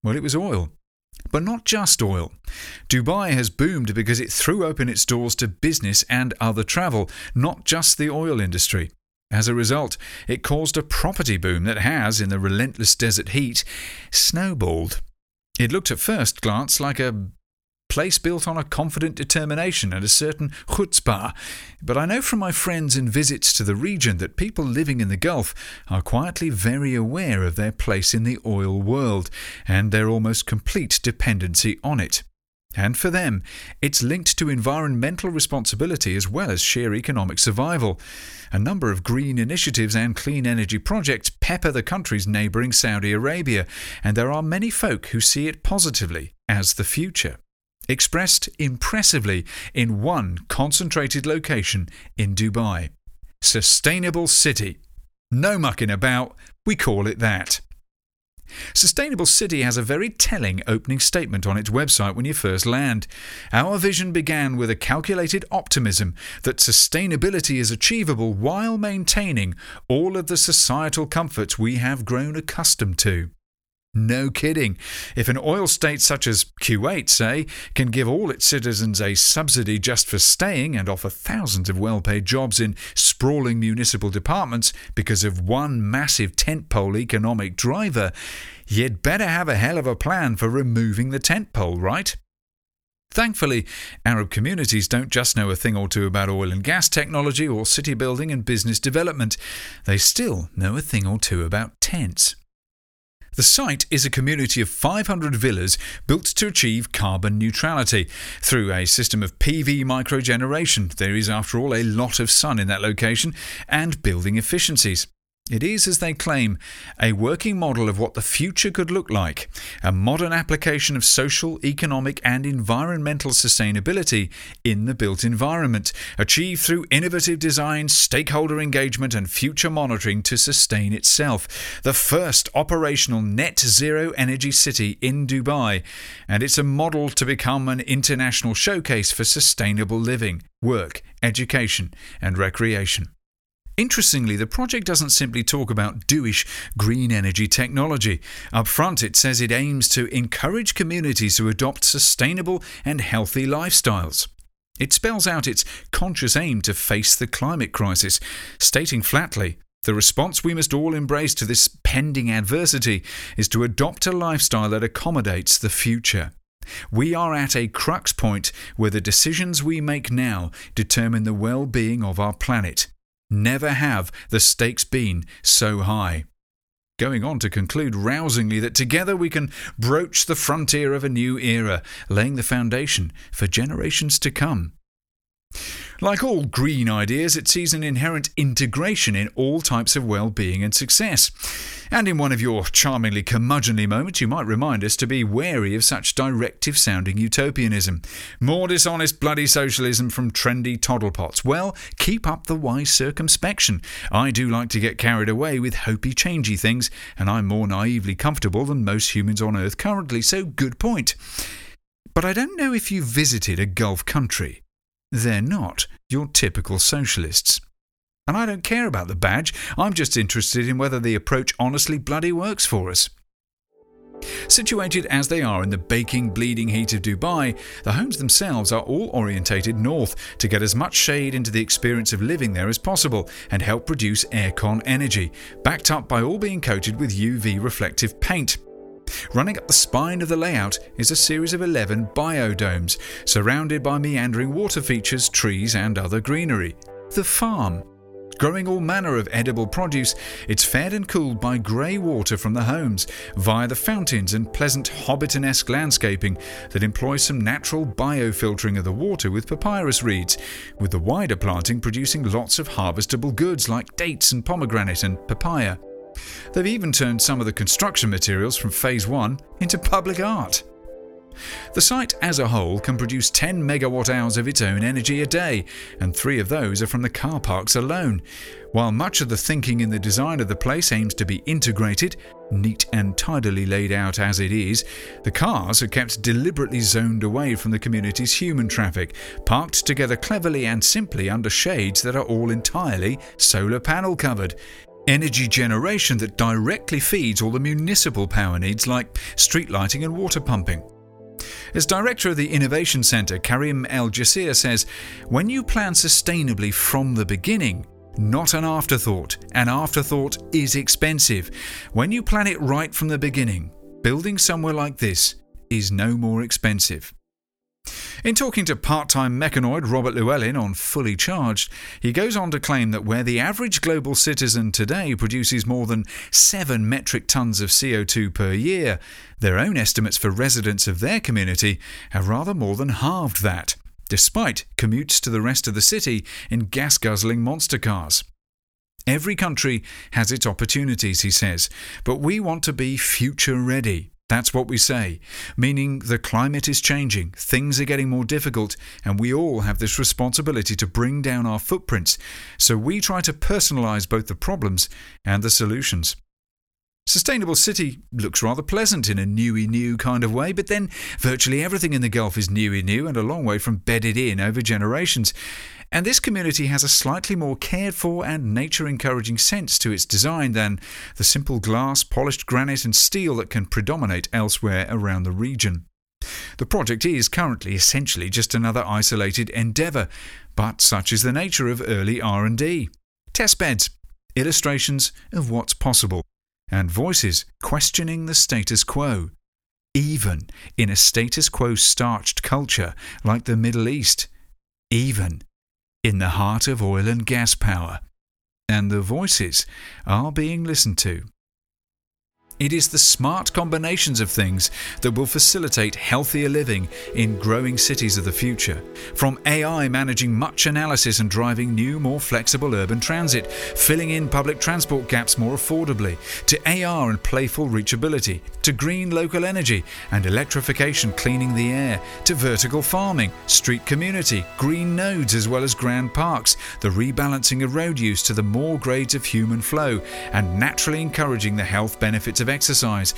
Well, it was oil. But not just oil. Dubai has boomed because it threw open its doors to business and other travel, not just the oil industry. As a result, it caused a property boom that has, in the relentless desert heat, snowballed. It looked at first glance like a place built on a confident determination and a certain chutzpah. But I know from my friends and visits to the region that people living in the Gulf are quietly very aware of their place in the oil world and their almost complete dependency on it. And for them, it's linked to environmental responsibility as well as sheer economic survival. A number of green initiatives and clean energy projects pepper the country's neighbouring Saudi Arabia, and there are many folk who see it positively as the future expressed impressively in one concentrated location in Dubai. Sustainable City. No mucking about, we call it that. Sustainable City has a very telling opening statement on its website when you first land. Our vision began with a calculated optimism that sustainability is achievable while maintaining all of the societal comforts we have grown accustomed to. No kidding. If an oil state such as Kuwait, say, can give all its citizens a subsidy just for staying and offer thousands of well paid jobs in sprawling municipal departments because of one massive tentpole economic driver, you'd better have a hell of a plan for removing the tentpole, right? Thankfully, Arab communities don't just know a thing or two about oil and gas technology or city building and business development, they still know a thing or two about tents. The site is a community of 500 villas built to achieve carbon neutrality through a system of PV microgeneration. There is, after all, a lot of sun in that location and building efficiencies. It is, as they claim, a working model of what the future could look like a modern application of social, economic, and environmental sustainability in the built environment, achieved through innovative design, stakeholder engagement, and future monitoring to sustain itself. The first operational net zero energy city in Dubai, and it's a model to become an international showcase for sustainable living, work, education, and recreation. Interestingly, the project doesn't simply talk about doish green energy technology. Up front, it says it aims to encourage communities to adopt sustainable and healthy lifestyles. It spells out its conscious aim to face the climate crisis, stating flatly, the response we must all embrace to this pending adversity is to adopt a lifestyle that accommodates the future. We are at a crux point where the decisions we make now determine the well being of our planet. Never have the stakes been so high. Going on to conclude rousingly that together we can broach the frontier of a new era, laying the foundation for generations to come. Like all green ideas, it sees an inherent integration in all types of well being and success. And in one of your charmingly curmudgeonly moments, you might remind us to be wary of such directive sounding utopianism. More dishonest bloody socialism from trendy toddlepots. Well, keep up the wise circumspection. I do like to get carried away with hopey, changey things, and I'm more naively comfortable than most humans on Earth currently, so good point. But I don't know if you've visited a Gulf country. They're not your typical socialists. And I don't care about the badge, I'm just interested in whether the approach honestly bloody works for us. Situated as they are in the baking, bleeding heat of Dubai, the homes themselves are all orientated north to get as much shade into the experience of living there as possible and help produce aircon energy, backed up by all being coated with UV reflective paint. Running up the spine of the layout is a series of 11 biodomes, surrounded by meandering water features, trees, and other greenery. The farm. Growing all manner of edible produce, it's fed and cooled by grey water from the homes, via the fountains and pleasant Hobbiton esque landscaping that employs some natural biofiltering of the water with papyrus reeds, with the wider planting producing lots of harvestable goods like dates and pomegranate and papaya. They've even turned some of the construction materials from Phase 1 into public art. The site as a whole can produce 10 megawatt hours of its own energy a day, and three of those are from the car parks alone. While much of the thinking in the design of the place aims to be integrated, neat and tidily laid out as it is, the cars are kept deliberately zoned away from the community's human traffic, parked together cleverly and simply under shades that are all entirely solar panel covered, energy generation that directly feeds all the municipal power needs like street lighting and water pumping. As director of the Innovation Centre, Karim El Jisr says, When you plan sustainably from the beginning, not an afterthought. An afterthought is expensive. When you plan it right from the beginning, building somewhere like this is no more expensive. In talking to part time mechanoid Robert Llewellyn on Fully Charged, he goes on to claim that where the average global citizen today produces more than 7 metric tonnes of CO2 per year, their own estimates for residents of their community have rather more than halved that, despite commutes to the rest of the city in gas guzzling monster cars. Every country has its opportunities, he says, but we want to be future ready. That's what we say, meaning the climate is changing, things are getting more difficult, and we all have this responsibility to bring down our footprints. So we try to personalise both the problems and the solutions. Sustainable City looks rather pleasant in a newy new kind of way, but then virtually everything in the Gulf is newy new and a long way from bedded in over generations. And this community has a slightly more cared for and nature encouraging sense to its design than the simple glass, polished granite, and steel that can predominate elsewhere around the region. The project is currently essentially just another isolated endeavour, but such is the nature of early R&D. Testbeds, illustrations of what's possible, and voices questioning the status quo, even in a status quo starched culture like the Middle East, even in the heart of oil and gas power, and the voices are being listened to. It is the smart combinations of things that will facilitate healthier living in growing cities of the future. From AI managing much analysis and driving new, more flexible urban transit, filling in public transport gaps more affordably, to AR and playful reachability, to green local energy and electrification cleaning the air, to vertical farming, street community, green nodes as well as grand parks, the rebalancing of road use to the more grades of human flow, and naturally encouraging the health benefits of of exercise,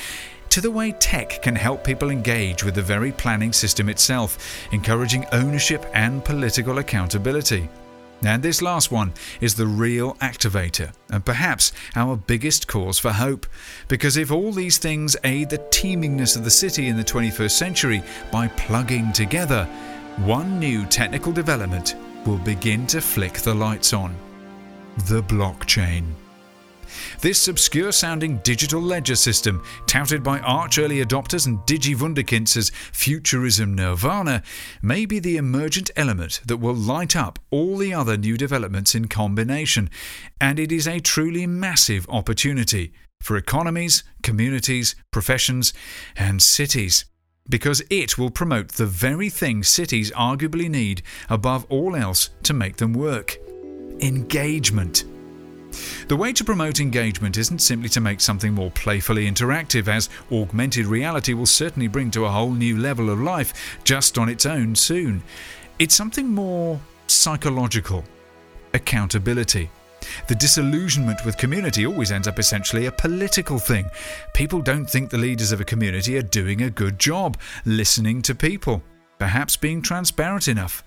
to the way tech can help people engage with the very planning system itself, encouraging ownership and political accountability. And this last one is the real activator, and perhaps our biggest cause for hope. Because if all these things aid the teemingness of the city in the 21st century by plugging together, one new technical development will begin to flick the lights on the blockchain. This obscure sounding digital ledger system, touted by arch early adopters and digivunderkinds as futurism nirvana, may be the emergent element that will light up all the other new developments in combination, and it is a truly massive opportunity for economies, communities, professions, and cities because it will promote the very thing cities arguably need above all else to make them work engagement. The way to promote engagement isn't simply to make something more playfully interactive, as augmented reality will certainly bring to a whole new level of life just on its own soon. It's something more psychological accountability. The disillusionment with community always ends up essentially a political thing. People don't think the leaders of a community are doing a good job listening to people, perhaps being transparent enough.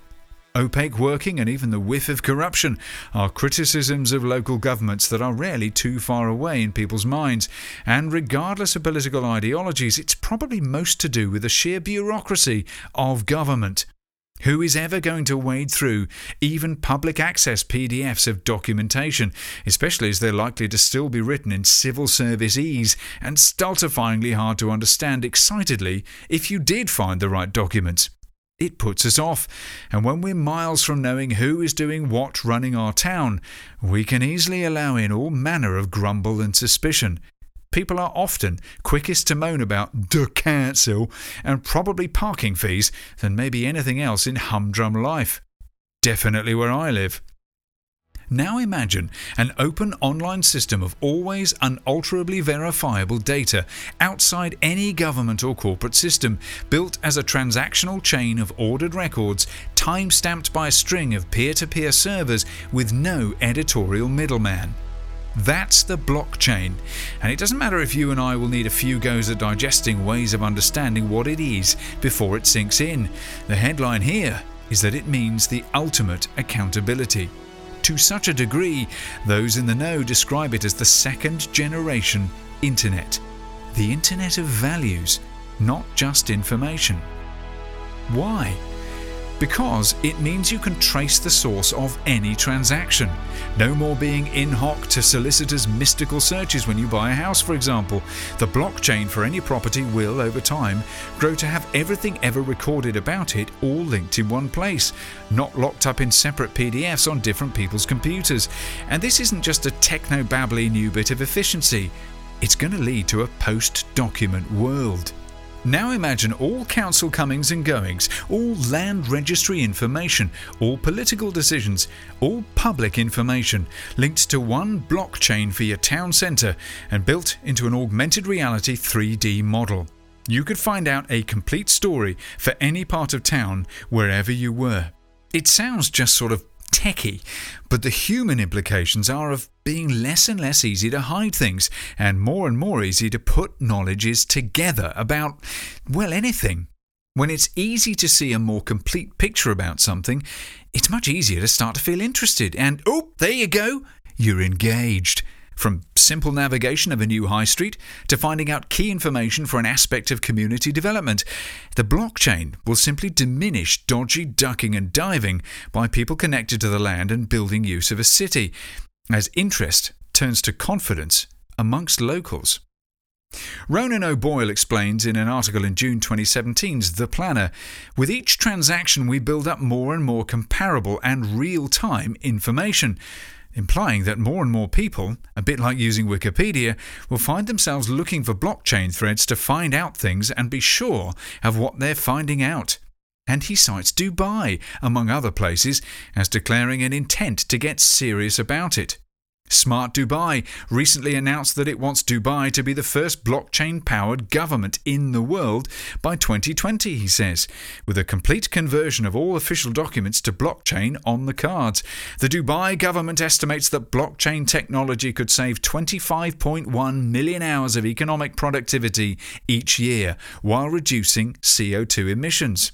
Opaque working and even the whiff of corruption are criticisms of local governments that are rarely too far away in people's minds. And regardless of political ideologies, it's probably most to do with the sheer bureaucracy of government. Who is ever going to wade through even public access PDFs of documentation, especially as they're likely to still be written in civil service ease and stultifyingly hard to understand excitedly if you did find the right documents? It puts us off. And when we're miles from knowing who is doing what running our town, we can easily allow in all manner of grumble and suspicion. People are often quickest to moan about the council and probably parking fees than maybe anything else in humdrum life. Definitely where I live. Now imagine an open online system of always unalterably verifiable data outside any government or corporate system, built as a transactional chain of ordered records, time stamped by a string of peer to peer servers with no editorial middleman. That's the blockchain, and it doesn't matter if you and I will need a few goes at digesting ways of understanding what it is before it sinks in. The headline here is that it means the ultimate accountability. To such a degree, those in the know describe it as the second generation internet. The internet of values, not just information. Why? Because it means you can trace the source of any transaction. No more being in hoc to solicitors' mystical searches when you buy a house, for example. The blockchain for any property will, over time, grow to have everything ever recorded about it all linked in one place, not locked up in separate PDFs on different people's computers. And this isn't just a techno babbly new bit of efficiency, it's going to lead to a post document world. Now imagine all council comings and goings, all land registry information, all political decisions, all public information linked to one blockchain for your town centre and built into an augmented reality 3D model. You could find out a complete story for any part of town wherever you were. It sounds just sort of techy, but the human implications are of being less and less easy to hide things and more and more easy to put knowledges together about, well, anything. When it's easy to see a more complete picture about something, it's much easier to start to feel interested. And oh, there you go, you're engaged. From simple navigation of a new high street to finding out key information for an aspect of community development, the blockchain will simply diminish dodgy ducking and diving by people connected to the land and building use of a city, as interest turns to confidence amongst locals. Ronan O'Boyle explains in an article in June 2017's The Planner With each transaction, we build up more and more comparable and real time information implying that more and more people, a bit like using Wikipedia, will find themselves looking for blockchain threads to find out things and be sure of what they're finding out. And he cites Dubai, among other places, as declaring an intent to get serious about it. Smart Dubai recently announced that it wants Dubai to be the first blockchain powered government in the world by 2020, he says, with a complete conversion of all official documents to blockchain on the cards. The Dubai government estimates that blockchain technology could save 25.1 million hours of economic productivity each year while reducing CO2 emissions.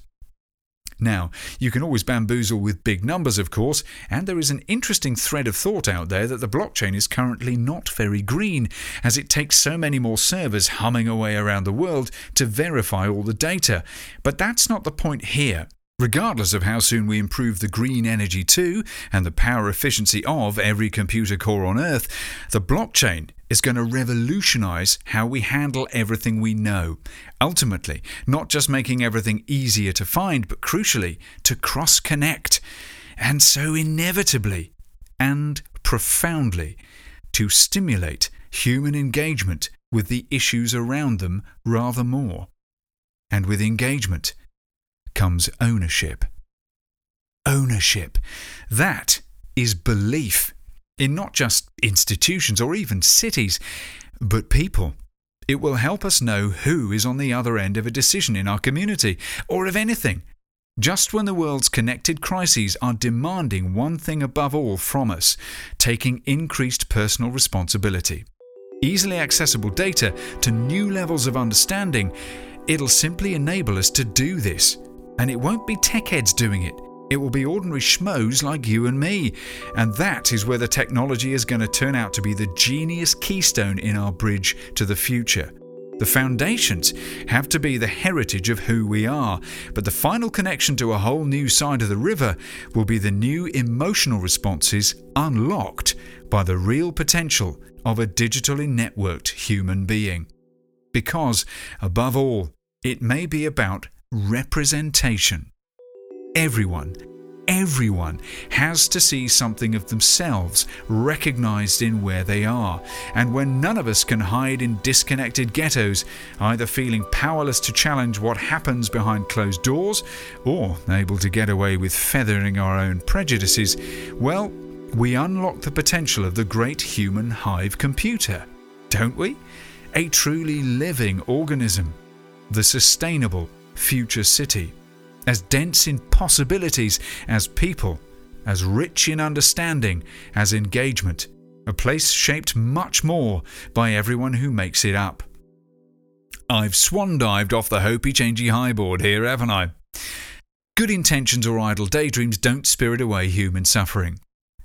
Now, you can always bamboozle with big numbers, of course, and there is an interesting thread of thought out there that the blockchain is currently not very green, as it takes so many more servers humming away around the world to verify all the data. But that's not the point here. Regardless of how soon we improve the green energy to and the power efficiency of every computer core on Earth, the blockchain is going to revolutionize how we handle everything we know. Ultimately, not just making everything easier to find, but crucially, to cross connect. And so, inevitably and profoundly, to stimulate human engagement with the issues around them rather more. And with engagement, comes ownership. Ownership. That is belief in not just institutions or even cities, but people. It will help us know who is on the other end of a decision in our community or of anything. Just when the world's connected crises are demanding one thing above all from us taking increased personal responsibility. Easily accessible data to new levels of understanding, it'll simply enable us to do this and it won't be tech heads doing it. It will be ordinary schmoes like you and me. And that is where the technology is going to turn out to be the genius keystone in our bridge to the future. The foundations have to be the heritage of who we are, but the final connection to a whole new side of the river will be the new emotional responses unlocked by the real potential of a digitally networked human being. Because, above all, it may be about representation. Everyone, everyone has to see something of themselves recognized in where they are. And when none of us can hide in disconnected ghettos, either feeling powerless to challenge what happens behind closed doors or able to get away with feathering our own prejudices, well, we unlock the potential of the great human hive computer, don't we? A truly living organism, the sustainable, future city, as dense in possibilities as people, as rich in understanding as engagement, a place shaped much more by everyone who makes it up. I've swan dived off the hopey changey highboard here, haven't I? Good intentions or idle daydreams don't spirit away human suffering.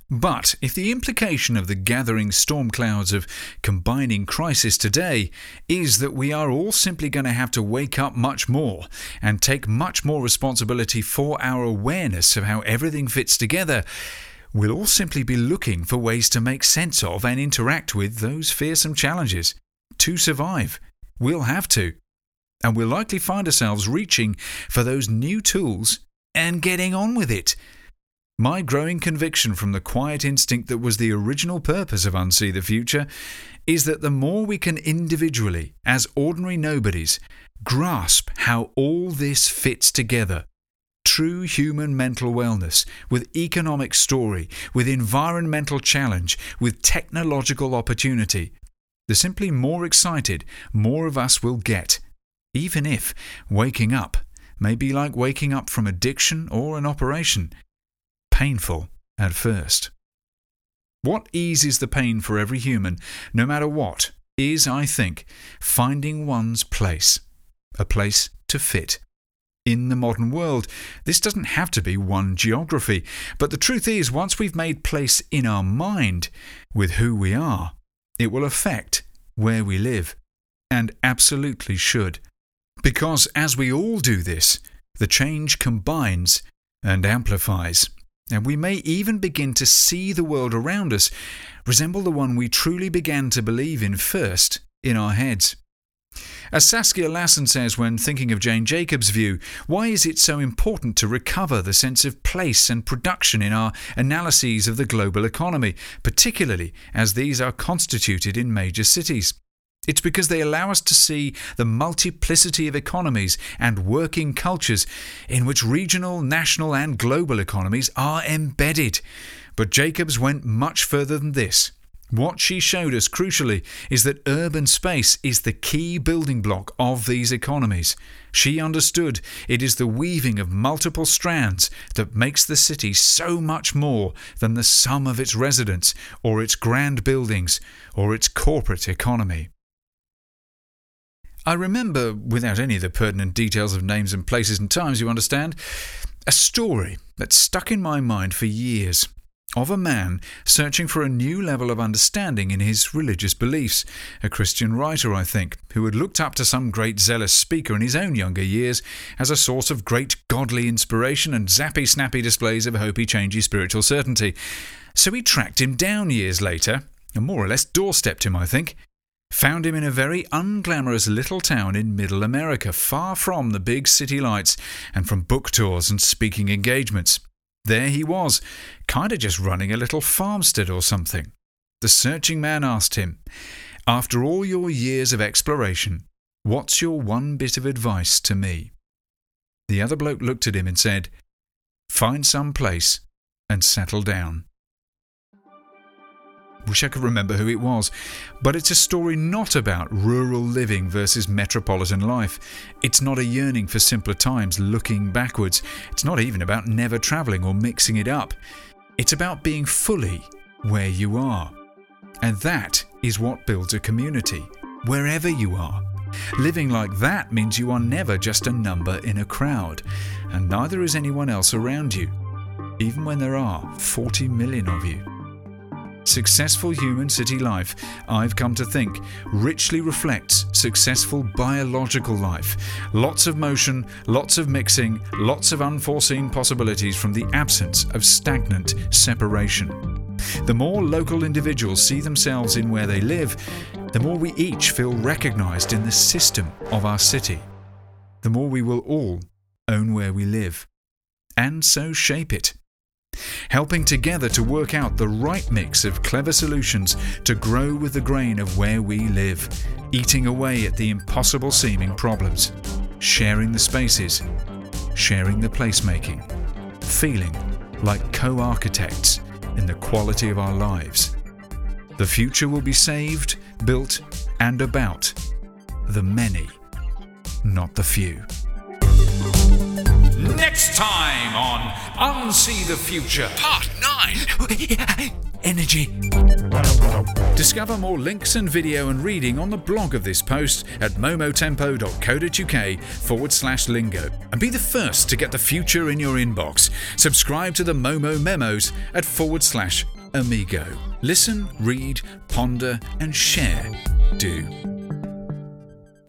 But if the implication of the gathering storm clouds of combining crisis today is that we are all simply going to have to wake up much more and take much more responsibility for our awareness of how everything fits together, we'll all simply be looking for ways to make sense of and interact with those fearsome challenges. To survive, we'll have to. And we'll likely find ourselves reaching for those new tools and getting on with it. My growing conviction from the quiet instinct that was the original purpose of Unsee the Future is that the more we can individually, as ordinary nobodies, grasp how all this fits together true human mental wellness, with economic story, with environmental challenge, with technological opportunity, the simply more excited more of us will get, even if waking up may be like waking up from addiction or an operation painful at first. What eases the pain for every human, no matter what, is, I think, finding one's place, a place to fit. In the modern world, this doesn't have to be one geography, but the truth is, once we've made place in our mind with who we are, it will affect where we live, and absolutely should. Because as we all do this, the change combines and amplifies and we may even begin to see the world around us resemble the one we truly began to believe in first in our heads. As Saskia Sassen says when thinking of Jane Jacobs' view, why is it so important to recover the sense of place and production in our analyses of the global economy, particularly as these are constituted in major cities? It's because they allow us to see the multiplicity of economies and working cultures in which regional, national, and global economies are embedded. But Jacobs went much further than this. What she showed us, crucially, is that urban space is the key building block of these economies. She understood it is the weaving of multiple strands that makes the city so much more than the sum of its residents, or its grand buildings, or its corporate economy. I remember, without any of the pertinent details of names and places and times, you understand, a story that stuck in my mind for years of a man searching for a new level of understanding in his religious beliefs, a Christian writer, I think, who had looked up to some great zealous speaker in his own younger years as a source of great godly inspiration and zappy snappy displays of hopey changey spiritual certainty. So he tracked him down years later, and more or less doorstepped him, I think, found him in a very unglamorous little town in middle America, far from the big city lights and from book tours and speaking engagements. There he was, kinda just running a little farmstead or something. The searching man asked him, After all your years of exploration, what's your one bit of advice to me? The other bloke looked at him and said, Find some place and settle down. Wish I could remember who it was. But it's a story not about rural living versus metropolitan life. It's not a yearning for simpler times looking backwards. It's not even about never travelling or mixing it up. It's about being fully where you are. And that is what builds a community, wherever you are. Living like that means you are never just a number in a crowd, and neither is anyone else around you, even when there are 40 million of you. Successful human city life, I've come to think, richly reflects successful biological life. Lots of motion, lots of mixing, lots of unforeseen possibilities from the absence of stagnant separation. The more local individuals see themselves in where they live, the more we each feel recognized in the system of our city. The more we will all own where we live, and so shape it helping together to work out the right mix of clever solutions to grow with the grain of where we live, eating away at the impossible seeming problems, sharing the spaces, sharing the placemaking, feeling like co architects in the quality of our lives. The future will be saved, built, and about the many, not the few. Next time on Unsee the Future, Part 9 <laughs> Energy. Discover more links and video and reading on the blog of this post at momotempo.co.uk forward slash lingo. And be the first to get the future in your inbox. Subscribe to the Momo Memos at forward slash Amigo. Listen, read, ponder, and share. Do.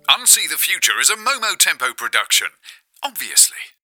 Unsee the Future is a Momo Tempo production. Obviously.